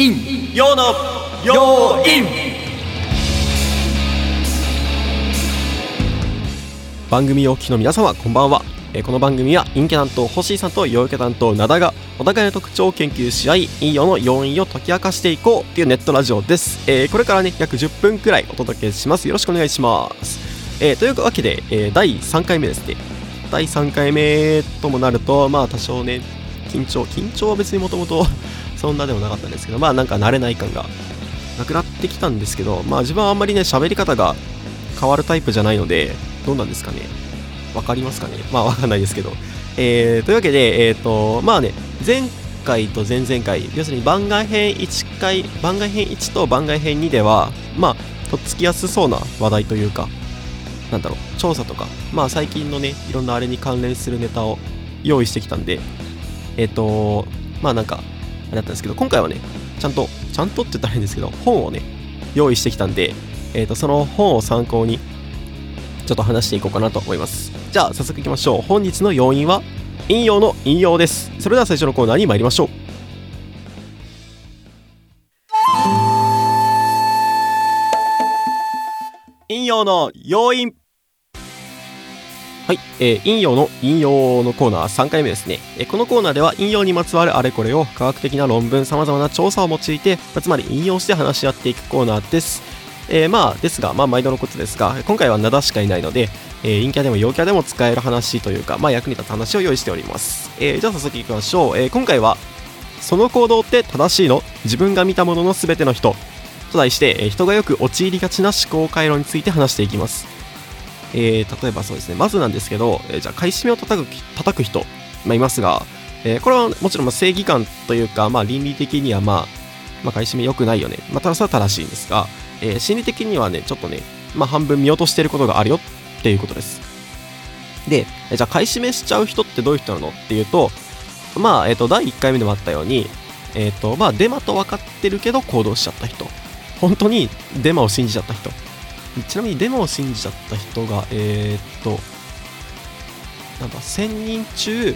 陰陽の陽陰番組をお聞きの皆様こんばんは。えーこの番組は陰キャ担当星井さんと陽キャ担当灘がお互いの特徴を研究し合い陰陽の要因を解き明かしていこうっていうネットラジオです、えーこれからね約10分くらいお届けします。よろしくお願いします、えーというわけで、えー第3回目ですね。第3回目ともなるとまあ多少ね緊張緊張は別にもともとそんなでもなかったんですけどまあなんか慣れない感がなくなってきたんですけどまあ自分はあんまりね喋り方が変わるタイプじゃないのでどうなんですかね？わかりますかね？まあわかんないですけど。えー、というわけで、えっ、と、まあね、前回と前々回、要するに番外編1回、番外編1と番外編2では、まあ、とっつきやすそうな話題というか、なんだろう、調査とか、まあ最近のね、いろんなあれに関連するネタを用意してきたんで、えっ、と、まあなんか、あれだったんですけど、今回はね、ちゃんと、ちゃんとって言ったらいいんですけど、本をね、用意してきたんで、えっ、と、その本を参考に、ちょっと話していこうかなと思います。じゃあ、早速いきましょう。本日の要因は、引用の引用です。それでは最初のコーナーに参りましょう。引用の要因はい、えー、引用の引用のコーナー3回目ですね、えーこのコーナーでは引用にまつわるあれこれを科学的な論文さまざまな調査を用いて、まつまり引用して話し合っていくコーナーです。えーまあですが、まあ、毎度のことですが今回は灘しかいないので、えー陰キャでも陽キャでも使える話というか、まあ、役に立つ話を用意しております、えーじゃあ早速いきましょう、えー今回はその行動って正しいの？自分が見たものの全ての人。と題して、えー人がよく陥りがちな思考回路について話していきます。えー例えばそうですね。まずなんですけど、えーじゃあ買い占めを叩く叩く人、まあ、いますが、えーこれはもちろん正義感というか、まあ、倫理的にはまあ、まあ、買い占め良くないよね、まあ、ただそれは正しいんですが、えー心理的にはねちょっとね、まあ、半分見落としてることがあるよっていうことです。でじゃあ買い占めしちゃう人ってどういう人なのっていうとまあ、えっ、と第1回目でもあったようにえっ、とまあデマと分かってるけど行動しちゃった人。本当にデマを信じちゃった人。ちなみにデマを信じちゃった人がえっ、となんだ1000人中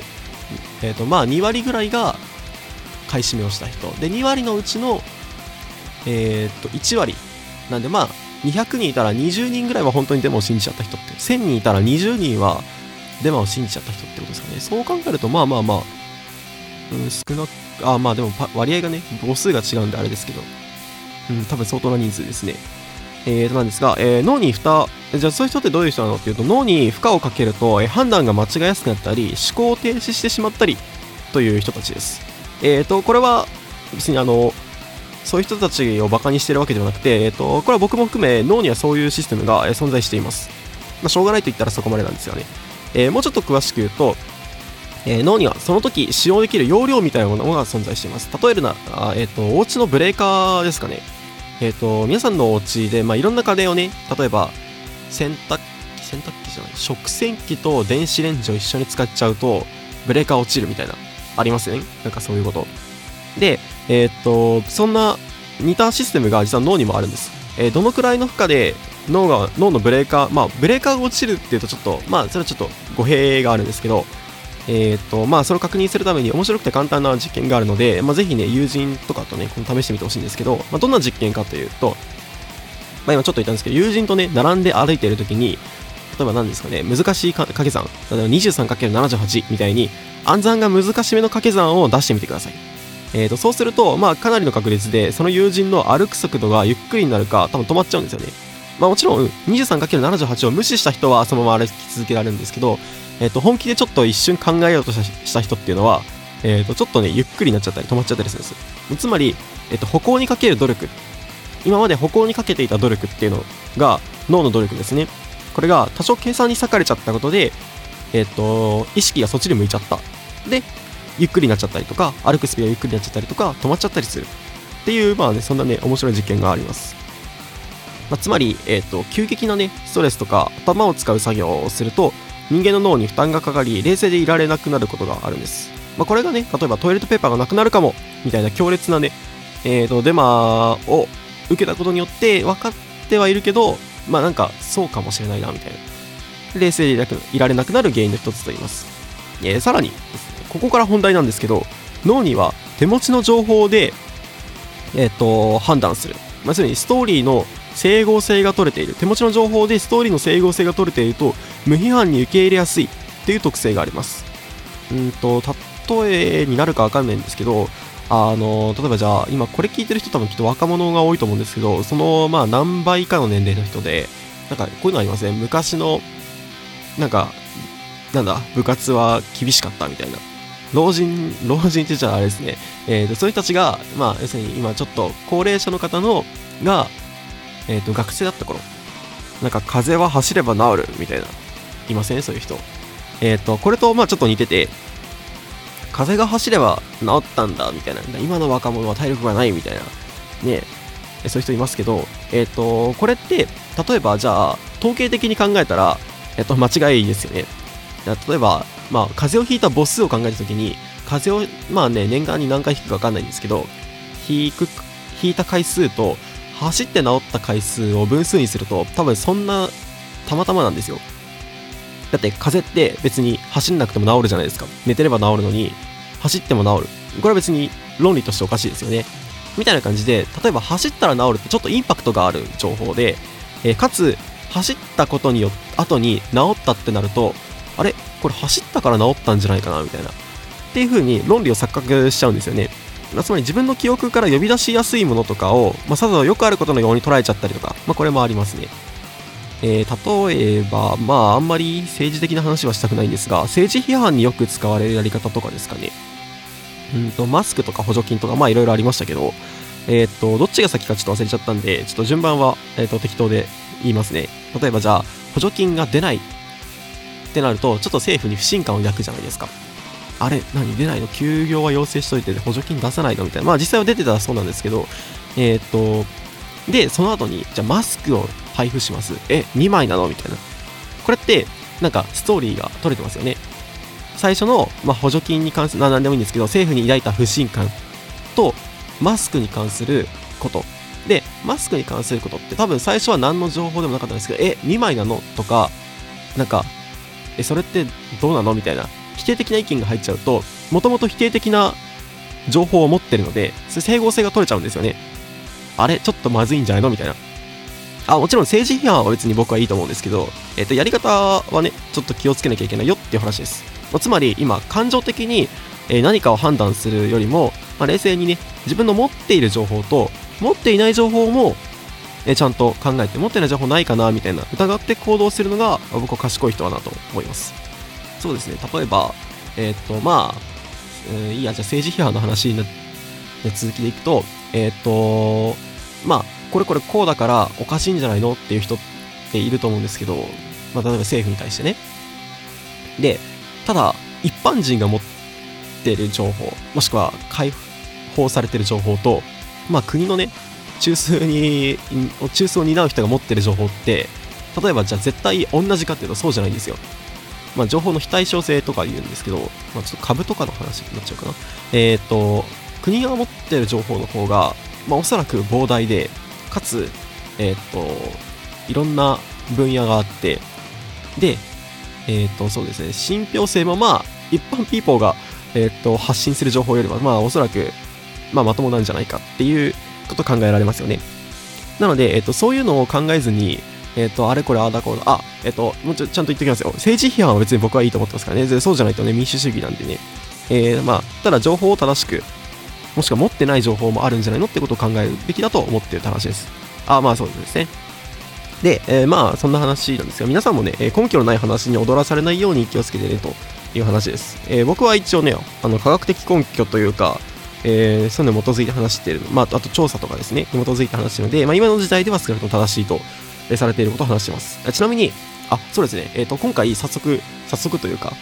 えっ、とまあ2割ぐらいが買い占めをした人。で2割のうちのえっ、と1割。なんでまあ200人いたら20人ぐらいは本当にデマを信じちゃった人って1000人いたら20人はデマを信じちゃった人ってことですかね。そう考えるとまあまあまあ、うん、少なくあまあでも割合がね母数が違うんであれですけど、うん、多分相当な人数ですね。えーとなんですが、えー脳に負荷じゃあそういう人ってどういう人なのっていうと脳に負荷をかけると、えー判断が間違いやすくなったり思考を停止してしまったりという人たちです。えーとこれは別にあのそういう人たちをバカにしてるわけではなくて、えー、とこれは僕も含め脳にはそういうシステムがえ存在しています、まあ、しょうがないと言ったらそこまでなんですよね、えーもうちょっと詳しく言うと、えー脳にはその時使用できる容量みたいなものが存在しています。例えるなあ、えー、とお家のブレーカーですかね。えー、と皆さんのお家で、まあ、いろんな家電をね例えば洗濯機洗濯機じゃない食洗機と電子レンジを一緒に使っちゃうとブレーカー落ちるみたいなありますよねなんかそういうこと。でえっ、とそんな似たシステムが実は脳にもあるんです、えーどのくらいの負荷で脳が脳のブレーカーまあブレーカーが落ちるっていうとちょっとまあそれはちょっと語弊があるんですけどえっ、とまあそれを確認するために面白くて簡単な実験があるので、まあ、ぜひね友人とかとねこの試してみてほしいんですけど、まあ、どんな実験かというと、まあ、今ちょっと言ったんですけど友人とね並んで歩いている時に例えば何ですかね難しい掛け算例えば 23×78 みたいに暗算が難しめの掛け算を出してみてください。えー、とそうすると、まあ、かなりの確率でその友人の歩く速度がゆっくりになるか多分止まっちゃうんですよね、まあ、もちろん 23×78 を無視した人はそのまま歩き続けられるんですけど、えー、と本気でちょっと一瞬考えようとした人っていうのは、えー、とちょっとねゆっくりになっちゃったり止まっちゃったりするんですつまり、えー、と歩行にかける努力。今まで歩行にかけていた努力っていうのが脳の努力ですね。これが多少計算に割かれちゃったことで、えっ、と意識がそっちに向いちゃった。でゆっくりになっちゃったりとか歩くスピードがゆっくりになっちゃったりとか止まっちゃったりする。っていうまあねそんなね面白い実験があります、まあ、つまり、えっと急激なねストレスとか頭を使う作業をすると人間の脳に負担がかかり冷静でいられなくなることがあるんです、まあ、これがね例えばトイレットペーパーがなくなるかもみたいな強烈なねえっ、とデマを受けたことによって分かってはいるけどまあなんかそうかもしれないなみたいな冷静でいられなくなる原因の一つと言います、えーさらにここから本題なんですけど脳には手持ちの情報でえっ、と、判断する。まあ、要するにストーリーの整合性が取れている。手持ちの情報でストーリーの整合性が取れていると、無批判に受け入れやすいっていう特性があります。うんと、例えになるかわかんないんですけど、あの、例えばじゃあ、今これ聞いてる人多分きっと若者が多いと思うんですけど、その、まあ何倍かの年齢の人で、なんかこういうのありますね。昔の、なんか、なんだ、部活は厳しかったみたいな。老人、老人って言っちゃああれですね。えーと、そういう人たちが、まあ、要するに今ちょっと高齢者の方の、が、えっ、ー、と、学生だった頃、なんか風は走れば治るみたいな、いません、そういう人。えっ、ー、と、これと、まあちょっと似てて、風が走れば治ったんだ、みたいな。今の若者は体力がないみたいな。ねえそういう人いますけど、えっ、ー、と、これって、例えばじゃあ、統計的に考えたら、えっ、と、間違いですよね。例えば、まあ、風邪をひいた母数を考えたときに、風邪を、まあね、年間に何回引くか分かんないんですけど、引く、引いた回数と、走って治った回数を分数にすると、多分そんな、たまたまなんですよ。だって風邪って別に走んなくても治るじゃないですか。寝てれば治るのに、走っても治る。これは別に論理としておかしいですよね。みたいな感じで、例えば走ったら治るってちょっとインパクトがある情報で、えー、かつ、走ったことによって、後に治ったってなると、あれ？これ走ったから治ったんじゃないかな？みたいな。っていう風に論理を錯覚しちゃうんですよね。つまり自分の記憶から呼び出しやすいものとかを、まあ、さぞよくあることのように捉えちゃったりとか、まあ、これもありますね。えー、例えば、まあ、あんまり政治的な話はしたくないんですが、政治批判によく使われるやり方とかですかね。うんと、マスクとか補助金とか、まあ、いろいろありましたけど、えっ、ー、と、どっちが先かちょっと忘れちゃったんで、ちょっと順番は、えっ、ー、と、適当で言いますね。例えばじゃあ、補助金が出ないってなると、ちょっと政府に不信感を抱くじゃないですか。あれ何出ないの？休業は要請しといて補助金出さないの？みたいな。まあ実際は出てたらそうなんですけど、えー、っと、で、その後に、じゃあマスクを配布します。え、2枚なの？みたいな。これって、なんかストーリーが取れてますよね。最初の、まあ、補助金に関する、何でもいいんですけど、政府に抱いた不信感と、マスクに関すること。で、マスクに関することって多分最初は何の情報でもなかったんですけど、え、2枚なの？とか、なんか、え、それってどうなの？みたいな否定的な意見が入っちゃうと、もともと否定的な情報を持ってるので、整合性が取れちゃうんですよね。あれちょっとまずいんじゃないの？みたいな。あ、もちろん政治批判は別に僕はいいと思うんですけど、えっ、と、やり方はね、ちょっと気をつけなきゃいけないよっていう話です。まあ、つまり、今、感情的に、え何かを判断するよりも、まあ、冷静にね、自分の持っている情報と、持っていない情報も、えちゃんと考えて、持ってない情報ないかなみたいな、疑って行動するのが、僕は賢い人だなと思います。そうですね、例えば、えっ、と、まあ、えー、いいや、じゃあ政治批判の話の続きでいくと、えっ、と、まあ、これこれこうだからおかしいんじゃないのっていう人っていると思うんですけど、まあ、例えば政府に対してね。で、ただ、一般人が持ってる情報、もしくは解放されてる情報と、まあ、国のね、中枢に、中枢を担う人が持ってる情報って、例えばじゃあ絶対同じかっていうとそうじゃないんですよ。まあ、情報の非対称性とか言うんですけど、まあ、ちょっと株とかの話になっちゃうかな。えっ、ー、と、国が持ってる情報の方が、まあ、おそらく膨大で、かつ、えっ、ー、と、いろんな分野があって、で、えっ、ー、と、そうですね、信憑性もまあ、一般ピーポーが、えっ、と、発信する情報よりは、まあ、おそらく、まあ、まともなんじゃないかっていうこと考えられますよね。なので、えっ、と、そういうのを考えずに、えっ、と、あれこれああだこうだ、あ、えっ、と、もうちょちゃんと言っておきますよ。政治批判は別に僕はいいと思ってますからね。そうじゃないとね、民主主義なんでね。えー、まあ、ただ情報を正しく、もしくは持ってない情報もあるんじゃないのってことを考えるべきだと思っている話です。あ、まあそうですね。で、えー、まあそんな話なんですが、皆さんもね、根拠のない話に踊らされないように気をつけてねという話です。えー、僕は一応ね、あの科学的根拠というか、えー、そういうのに基づいて話している、まあ、あと調査とかですね、に基づいて話してるので、まあ、今の時代では少なくとも正しいとされていることを話しています。ちなみに、あ、そうですね、えっ、ー、と、今回早速、早速というか、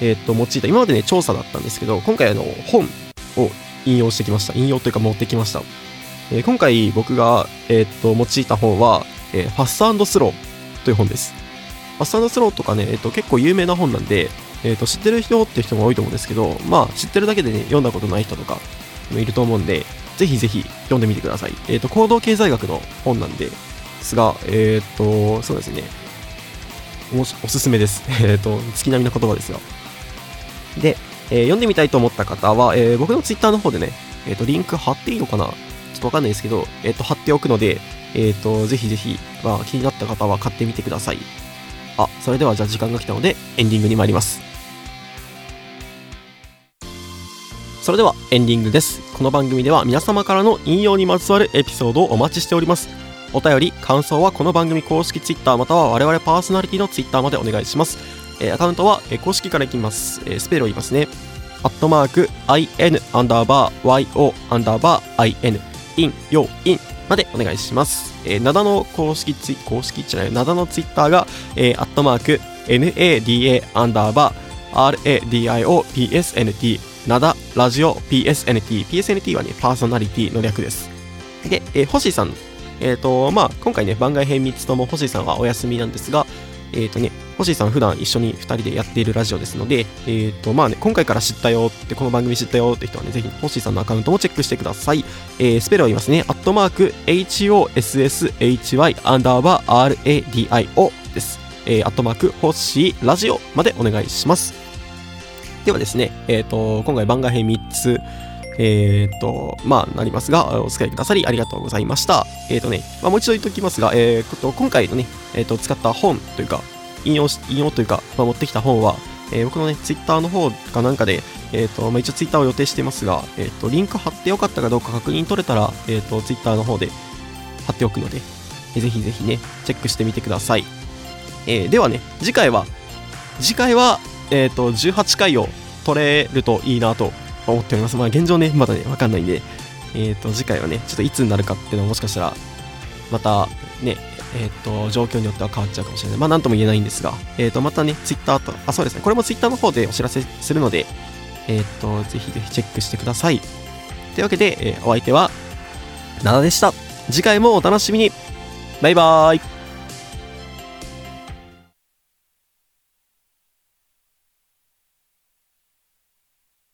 えっ、ー、と、用いた、今までね、調査だったんですけど、今回あの、本を引用してきました。引用というか持ってきました。えー、今回僕が、えっ、と、用いた本は、えファストスローという本です。ファストスローとかね、えっ、と、結構有名な本なんで、えっ、と、知ってる人って人が多いと思うんですけど、まあ、知ってるだけでね、読んだことない人とかもいると思うんで、ぜひぜひ読んでみてください。えっ、と、行動経済学の本なんで、ですが、えっ、と、そうですね。おおすすめです。えっ、と、月並みの言葉ですが。で、えー、読んでみたいと思った方は、えー、僕のツイッターの方でね、えっ、と、リンク貼っていいのかな？ちょっとわかんないですけど、えっ、と、貼っておくので、えっ、と、ぜひぜひ、まあ、気になった方は買ってみてください。あ、それではじゃあ時間が来たので、エンディングに参ります。それではエンディングです。この番組では皆様からの引用にまつわるエピソードをお待ちしております。お便り、感想はこの番組公式 Twitter または我々パーソナリティの Twitter までお願いします。えー、アカウントは、えー、公式からいきます。えー、スペルを言いますね。アットマーク、in アンダーバー yo アンダーバー in in よ in までお願いします。えー、ナダの公式ツイ、公式じゃない、ナダのツイッターが、えー、アットマーク、nada アンダーバー radio psnt ナダラジオ PSNT。PSNT はね、パーソナリティの略です。で、えー、星さん。えっ、ー、と、まあ、今回ね、番外編3つとも星さんはお休みなんですが、えっ、ー、とね、星さん普段一緒に2人でやっているラジオですので、えっ、ー、と、まあね、今回から知ったよって、この番組知ったよって人はね、ぜひ、星さんのアカウントもチェックしてください。えー、スペルを言いますね。アットマーク、HOSSHY アンダーバー RADIO です。えー、アットマーク、星ラジオまでお願いします。ではですね、えっ、ー、と、今回番外編3つ、えっ、と、まあ、なりますが、お使いくださりありがとうございました。えっ、とね、まあ、もう一度言っておきますが、えー、と今回のね、えっ、と、使った本というか、引用引用というか、まあ、持ってきた本は、え僕のね、ツイッターの方かなんかで、えっ、と、まあ、一応ツイッターを予定してますが、えっ、と、リンク貼ってよかったかどうか確認取れたら、えっ、と、ツイッターの方で貼っておくので、えぜひぜひね、チェックしてみてください。えではね、次回は、次回は、えっ、と、18回を取れるといいなと思っております。まあ、現状ね、まだね、わかんないんで、えっ、ー、と、次回はね、ちょっといつになるかっていうのはもしかしたら、またね、えっ、ー、と、状況によっては変わっちゃうかもしれない。まあ、なんとも言えないんですが、えっ、ー、と、またね、ツイッターと、あ、そうですね、これもツイッターの方でお知らせするので、えっ、と、ぜひぜひチェックしてください。というわけで、えお相手は、ナナでした。次回もお楽しみに。バイバーイ。